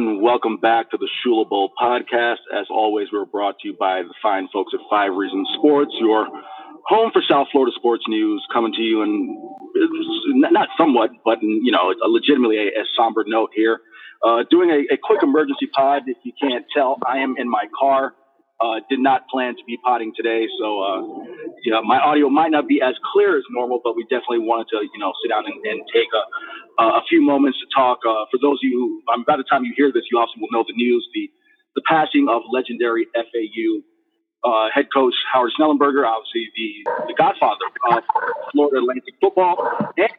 everyone. Welcome back to the Shula Bowl podcast. As always, we're brought to you by the fine folks at Five Reasons Sports, your home for South Florida sports news, coming to you and not somewhat, but in, you know, legitimately a, legitimately a somber note here. Uh, doing a, a, quick emergency pod. If you can't tell, I am in my car. Uh, did not plan to be potting today, so uh, yeah, my audio might not be as clear as normal, but we definitely wanted to, you know, sit down and, and take a, a few moments to talk. Uh, for those of you, um, by the time you hear this, you also will know the news, the the passing of legendary FAU uh, head coach Howard Schnellenberger, obviously the, the godfather of Florida Atlantic football and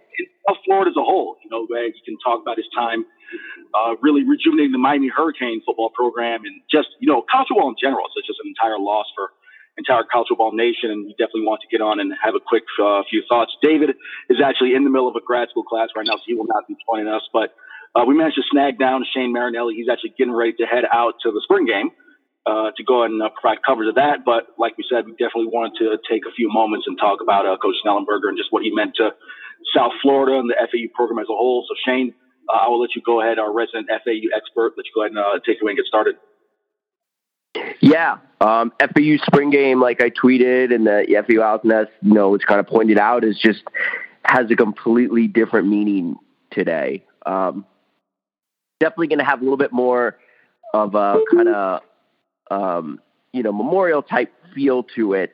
of Florida as a whole. You know, you can talk about his time uh, really rejuvenating the Miami Hurricane football program and just, you know, college football in general. So it's just an entire loss for entire college football nation. And we definitely want to get on and have a quick uh, few thoughts. David is actually in the middle of a grad school class right now, so he will not be joining us. But uh, we managed to snag down Shane Marinelli. He's actually getting ready to head out to the spring game uh, to go ahead and uh, provide coverage of that. But like we said, we definitely wanted to take a few moments and talk about uh, Coach Schnellenberger and just what he meant to South Florida and the FAU program as a whole. So Shane, uh, I will let you go ahead, our resident FAU expert, let you go ahead and uh, take it away and get started. Yeah, um, FAU spring game, like I tweeted, and the FAU Outness, you know, it's kind of pointed out, is just has a completely different meaning today. Um, definitely going to have a little bit more of a kind of um, you know, memorial type feel to it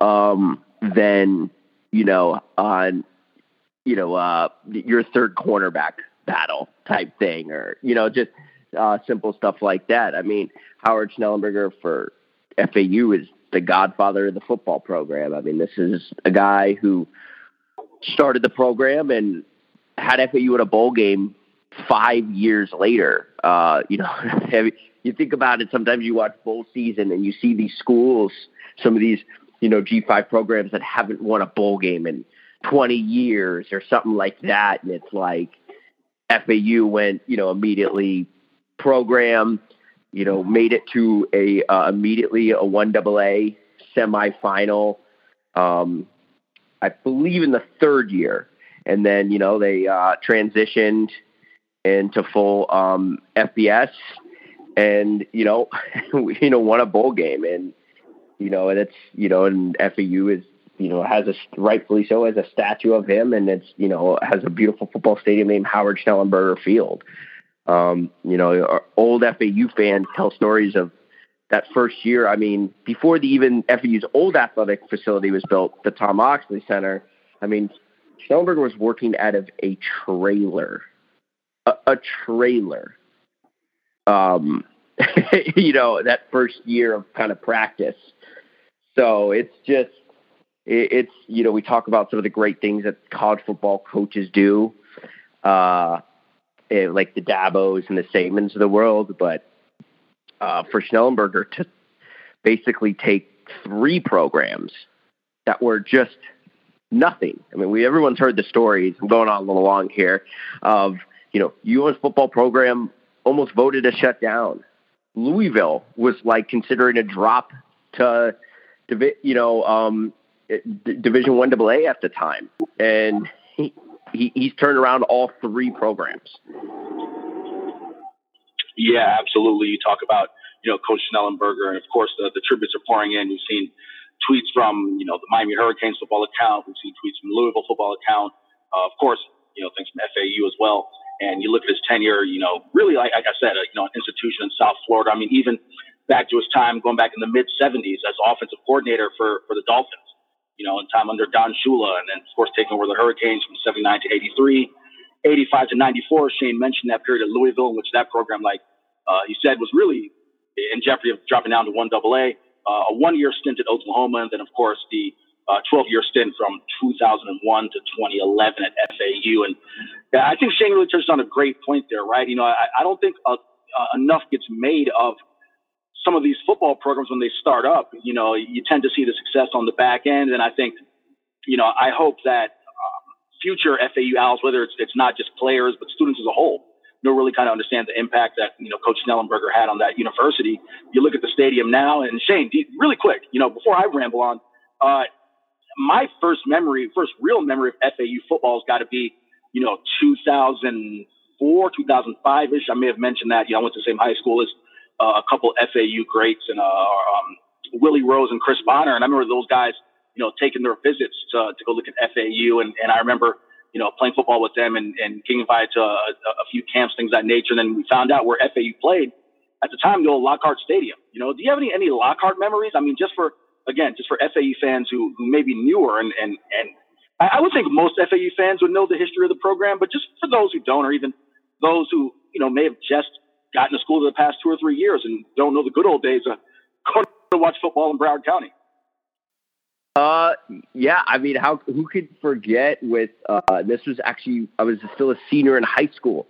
um, than, you know, on, you know, uh, your third cornerback battle type thing or, you know, just uh, simple stuff like that. I mean, Howard Schnellenberger for FAU is the godfather of the football program. I mean, this is a guy who started the program and had FAU at a bowl game five years later. Uh, you know, you think about it, sometimes you watch bowl season and you see these schools, some of these, you know, G5 programs that haven't won a bowl game in 20 years or something like that. And it's like FAU went, you know, immediately program, you know, made it to a uh, immediately a one double A semifinal. Um, I believe in the third year, and then you know they uh, transitioned into full um, FBS and you know, you know, won a bowl game, and you know, and it's you know, and FAU is you know has a rightfully so as a statue of him, and it's you know has a beautiful football stadium named Howard Schnellenberger Field. Um, you know, old FAU fans tell stories of that first year. I mean, before the even FAU's old athletic facility was built, the Tom Oxley Center. I mean, Schnellenberger was working out of a trailer, a, a trailer um, you know, that first year of kind of practice. So it's just, it, it's, you know, we talk about some of the great things that college football coaches do, uh, eh, like the Dabos and the Sabans of the world. But uh, for Schnellenberger to basically take three programs that were just nothing. I mean, we everyone's heard the stories. I'm going on a little long here of you know, UM's football program almost voted to shut down. Louisville was like considering a drop to, you know, um, Division One AA at the time, and he, he he's turned around all three programs. Yeah, absolutely. You talk about you know Coach Schnellenberger, and of course the, the tributes are pouring in. We've seen tweets from you know the Miami Hurricanes football account. We've seen tweets from Louisville football account. Uh, of course, you know things from FAU as well. And you look at his tenure, you know, really, like, like I said, a, you know, an institution in South Florida. I mean, even back to his time going back in the mid 70s as offensive coordinator for, for the Dolphins, you know, in time under Don Shula, and then, of course, taking over the Hurricanes from 79 to 83, 85 to 94. Shane mentioned that period at Louisville, in which that program, like uh, he said, was really in jeopardy of dropping down to one double A. Uh, a one year stint at Oklahoma, and then, of course, the uh, 12 year stint from 2001 to 2011 at FAU. And I think Shane really touched on a great point there, right? You know, I, I don't think uh, uh, enough gets made of some of these football programs when they start up. You know, you tend to see the success on the back end. And I think, you know, I hope that um, future FAU Owls, whether it's, it's not just players, but students as a whole, you know, really kind of understand the impact that, you know, Coach Schnellenberger had on that university. You look at the stadium now, and Shane, really quick, you know, before I ramble on, uh, my first memory, first real memory of FAU football has got to be, you know, 2004, 2005 ish. I may have mentioned that. You know, I went to the same high school as uh, a couple FAU greats and uh, um, Willie Rose and Chris Bonner. And I remember those guys, you know, taking their visits to, to go look at FAU. And, and I remember, you know, playing football with them and, and getting invited to a, a few camps, things of that nature. And then we found out where FAU played at the time, the old Lockhart Stadium. You know, do you have any, any Lockhart memories? I mean, just for, again, just for FAU fans who, who may be newer and, and, and I, would think most FAU fans would know the history of the program, but just for those who don't, or even those who, you know, may have just gotten to school the past two or three years and don't know the good old days of going to watch football in Broward County. Uh, yeah. I mean, how who could forget? With uh, this was actually I was still a senior in high school.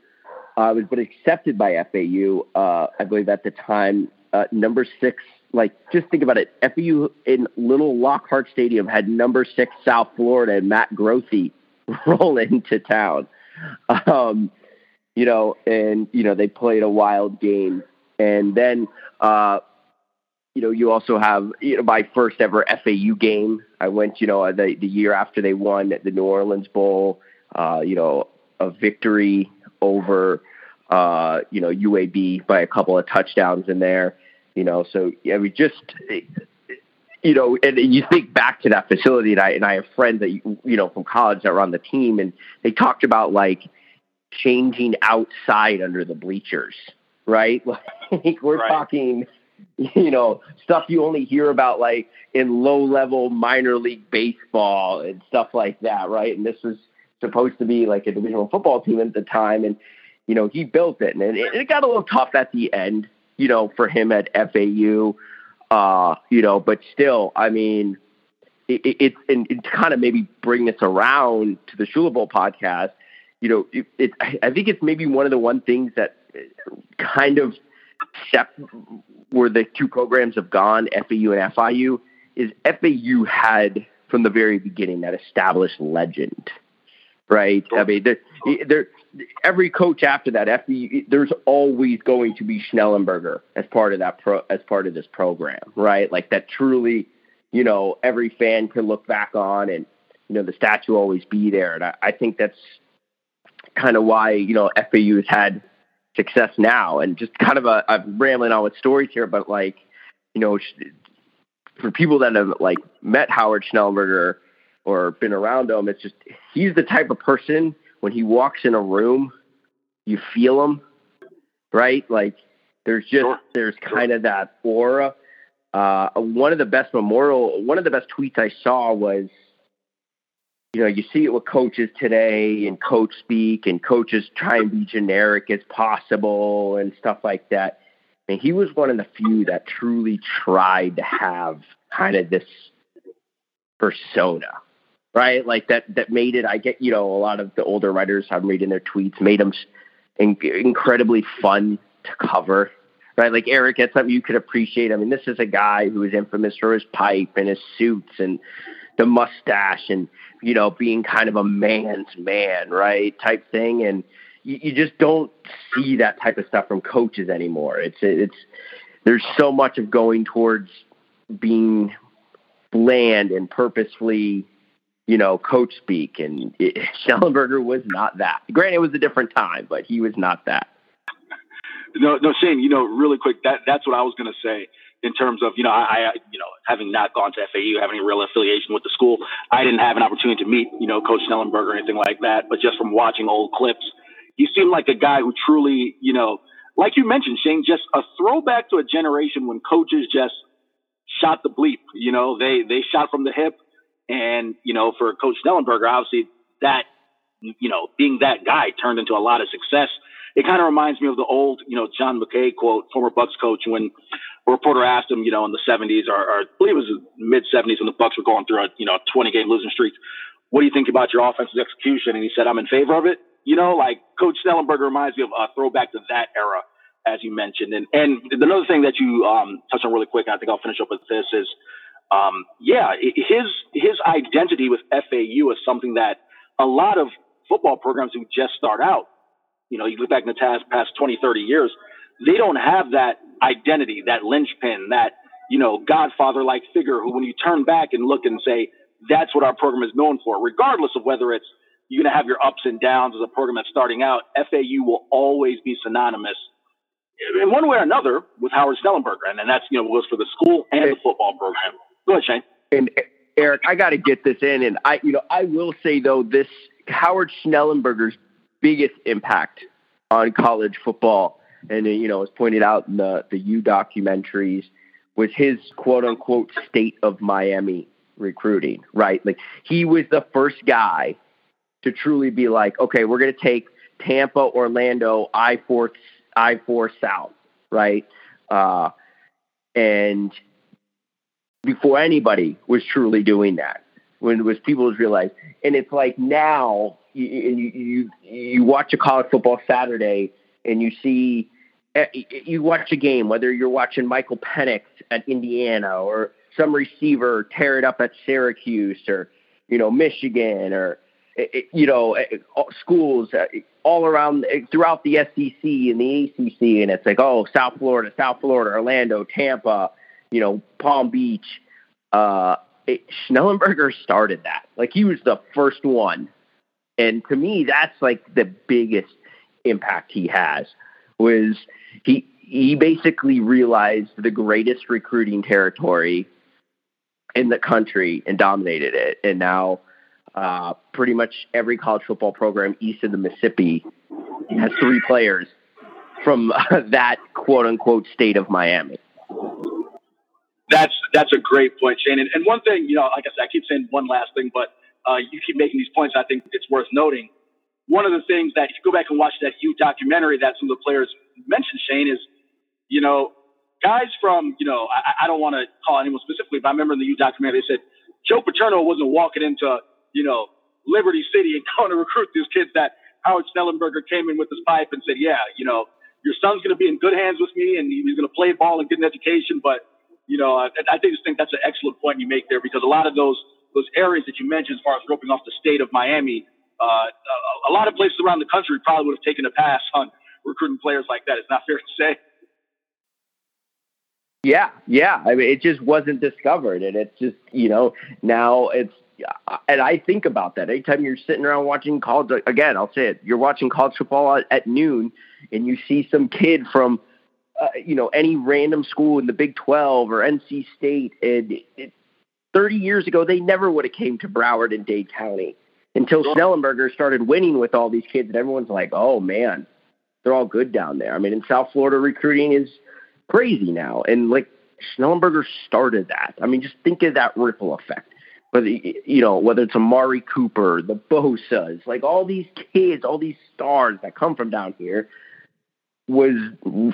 I was but accepted by FAU. Uh, I believe at the time, uh, number six. Like, just think about it. FAU in Little Lockhart Stadium had number six South Florida and Matt Grothe roll into town. Um, you know, and you know they played a wild game, and then uh, you know you also have you know my first ever FAU game. I went, you know, the the year after they won the New Orleans Bowl. Uh, you know, a victory over uh, you know UAB by a couple of touchdowns in there. You know, so yeah, we just you know, and you think back to that facility, and I and I have friends that you know from college that were on the team, and they talked about like changing outside under the bleachers, right? Like we're right. talking, you know, stuff you only hear about like in low level minor league baseball and stuff like that, right? And this was supposed to be like a divisional football team at the time, and you know he built it, and it, it got a little tough at the end, you know, for him at FAU, uh, you know, but still, I mean. It, it, and, and kind of maybe bring this around to the Shula Bowl podcast, you know, it, it, I think it's maybe one of the one things that kind of step where the two programs have gone, FAU and FIU, is FAU had from the very beginning that established legend, right? I mean, there, every coach after that, FAU, there's always going to be Schnellenberger as part of that pro, as part of this program, right? Like that truly, you know, every fan can look back on and you know the statue will always be there, and I, I think that's kind of why you know FAU has had success now, and just kind of a I'm rambling on with stories here, but like you know, for people that have like met Howard Schnellenberger or been around him, it's just he's the type of person when he walks in a room, you feel him, right? Like there's just sure. there's kind of that aura. Uh, one of the best memorial, one of the best tweets I saw was you know, you see it with coaches today and coach speak and coaches try and be generic as possible and stuff like that. And he was one of the few that truly tried to have kind of this persona, right? Like that, that made it, I get, you know, a lot of the older writers I'm reading their tweets made them in, incredibly fun to cover, right? Like Eric, that's something you could appreciate. I mean, this is a guy who is infamous for his pipe and his suits and the mustache and you know being kind of a man's man right type thing and you, you just don't see that type of stuff from coaches anymore it's it's there's so much of going towards being bland and purposefully you know coach speak and it, Schnellenberger was not that granted it was a different time but he was not that no no Shane you know really quick that that's what I was going to say in terms of, you know, I, I, you know, having not gone to FAU, having any real affiliation with the school, I didn't have an opportunity to meet, you know, Coach Schnellenberger or anything like that. But just from watching old clips, he seemed like a guy who truly, you know, like you mentioned, Shane, just a throwback to a generation when coaches just shot the bleep. You know, they they shot from the hip, and you know, for Coach Schnellenberger, obviously that, you know, being that guy turned into a lot of success it kind of reminds me of the old, you know, John McKay quote, former Bucks coach, when a reporter asked him, you know, in the 70s or, or I believe it was mid 70s when the Bucks were going through a, you know, 20 game losing streak. What do you think about your offensive execution? And he said, I'm in favor of it. You know, like Coach Schnellenberger reminds me of a throwback to that era, as you mentioned. And and another thing that you um, touched on really quick, and I think I'll finish up with this is, um, yeah, his his identity with FAU is something that a lot of football programs who just start out you know, you look back in the past, past 20, 30 years, they don't have that identity, that linchpin, that, you know, godfather like figure who, when you turn back and look and say, that's what our program is known for, regardless of whether it's, you're going to have your ups and downs as a program that's starting out. FAU will always be synonymous in one way or another with Howard Schnellenberger, and, and that's you know goes for the school and the football program. Go ahead, Shane. And Eric, I got to get this in, and I you know I will say though this Howard Schnellenberger's biggest impact on college football, and you know as pointed out in the the U documentaries, was his quote unquote state of Miami recruiting. Right, like he was the first guy to truly be like, okay, we're going to take Tampa, Orlando, I four I four South, right? Uh, and before anybody was truly doing that, when it was people was realized, and it's like now you, you you you watch a college football Saturday and you see eh, you watch a game whether you're watching Michael Penix at Indiana or some receiver tear it up at Syracuse or you know Michigan or eh, eh, you know, eh, schools all around throughout the SEC and the ACC, and it's like, oh, South Florida, South Florida, Orlando, Tampa, you know, Palm Beach. Uh, it, Schnellenberger started that. Like he was the first one, and to me, that's like the biggest impact he has. Was he? He basically realized the greatest recruiting territory in the country and dominated it, and now uh, pretty much every college football program east of the Mississippi has three players from uh, that quote unquote state of Miami. That's that's a great point, Shane. And, and, one thing, you know, like I said, I keep saying one last thing, but uh, you keep making these points. I think it's worth noting. One of the things that if you go back and watch that U documentary that some of the players mentioned, Shane, is you know guys from you know I, I don't want to call anyone specifically, but I remember in the U documentary they said Joe Paterno wasn't walking into you know, Liberty City and going to recruit these kids that Howard Schnellenberger came in with his pipe and said, yeah, you know, your son's going to be in good hands with me and he's going to play ball and get an education. But, you know, I, I just think that's an excellent point you make there because a lot of those, those areas that you mentioned as far as roping off the state of Miami, uh, a, a lot of places around the country probably would have taken a pass on recruiting players like that. It's not fair to say. Yeah, yeah. I mean, it just wasn't discovered, and it's just you know now it's and I think about that anytime you're sitting around watching college. Again, I'll say it: you're watching college football at, at noon, and you see some kid from, uh, you know, any random school in the Big Twelve or NC State, and it, 30 years ago they never would have came to Broward and Dade County until Schnellenberger started winning with all these kids, and everyone's like, "Oh man, they're all good down there." I mean, in South Florida, recruiting is crazy now, and like Schnellenberger started that. I mean, just think of that ripple effect whether you know whether it's Amari Cooper, the Bosa's, like all these kids, all these stars that come from down here, was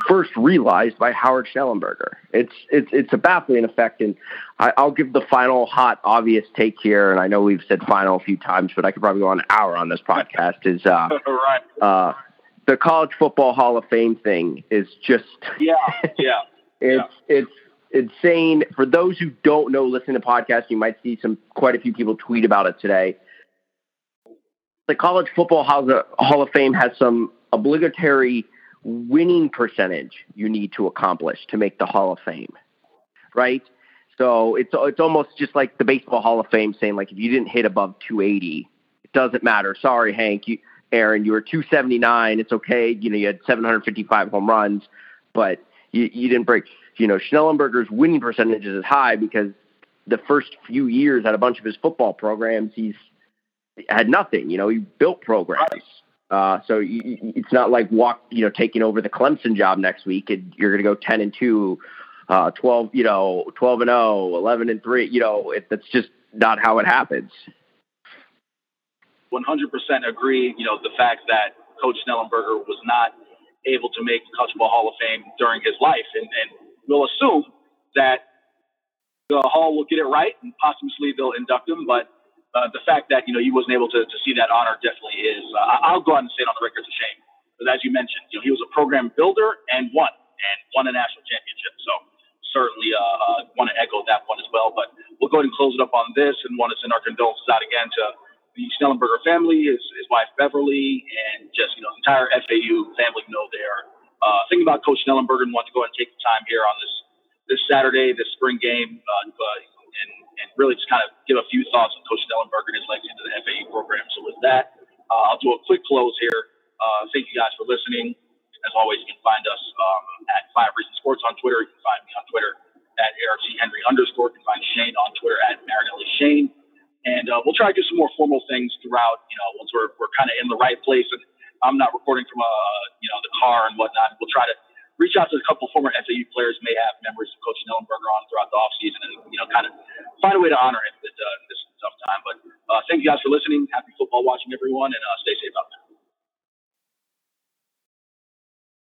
first realized by Howard Schnellenberger. It's it's it's a baffling effect, and I, will give the final hot obvious take here. And I know we've said final a few times, but I could probably go on an hour on this podcast. Is uh, right. uh, the College Football Hall of Fame thing is just yeah yeah. it's yeah. it's insane. For those who don't know, listen to podcasts, you might see some quite a few people tweet about it today. The College Football Hall of Fame has some obligatory winning percentage you need to accomplish to make the Hall of Fame, right? So it's it's almost just like the Baseball Hall of Fame saying like if you didn't hit above 280, it doesn't matter. Sorry, Hank, you, Aaron, you were 279. It's okay. You know you had 755 home runs, but you, you didn't break you know, Schnellenberger's winning percentage is high because the first few years at a bunch of his football programs, he's had nothing. You know, he built programs. Uh, so it's not like walk, you know, taking over the Clemson job next week and you're going to go 10 and 2, uh, 12, you know, 12 and 0, 11 and 3. You know, it, that's just not how it happens. 100% agree. You know, the fact that Coach Schnellenberger was not able to make the College Football Hall of Fame during his life. And, and we'll assume that the Hall will get it right and posthumously they'll induct him. But uh, the fact that you know he wasn't able to, to see that honor definitely is. Uh, I'll go ahead and say it on the record. It's a shame because as you mentioned, you know he was a program builder and won and won a national championship. So certainly uh, uh, want to echo that one as well. But we'll go ahead and close it up on this and want to send our condolences out again to the Schnellenberger family, his, his wife Beverly, and just you know the entire FAU family. know they are uh, thinking about Coach Schnellenberger and want to go ahead and take the time here on this this Saturday, this spring game, uh, and, really just kind of give a few thoughts on Coach Schnellenberger and his legacy to the FAU program. So with that, uh, I'll do a quick close here. Uh, thank you guys for listening. As always, you can find us um, at Five Reasons Sports on Twitter. You can find me on Twitter at C. Henry underscore. You can find Shane on Twitter at Marinelli Shane. And uh, we'll try to do some more formal things throughout, you know, once we're, we're kind of in the right place and I'm not recording from a, you know, the car and whatnot. We'll try to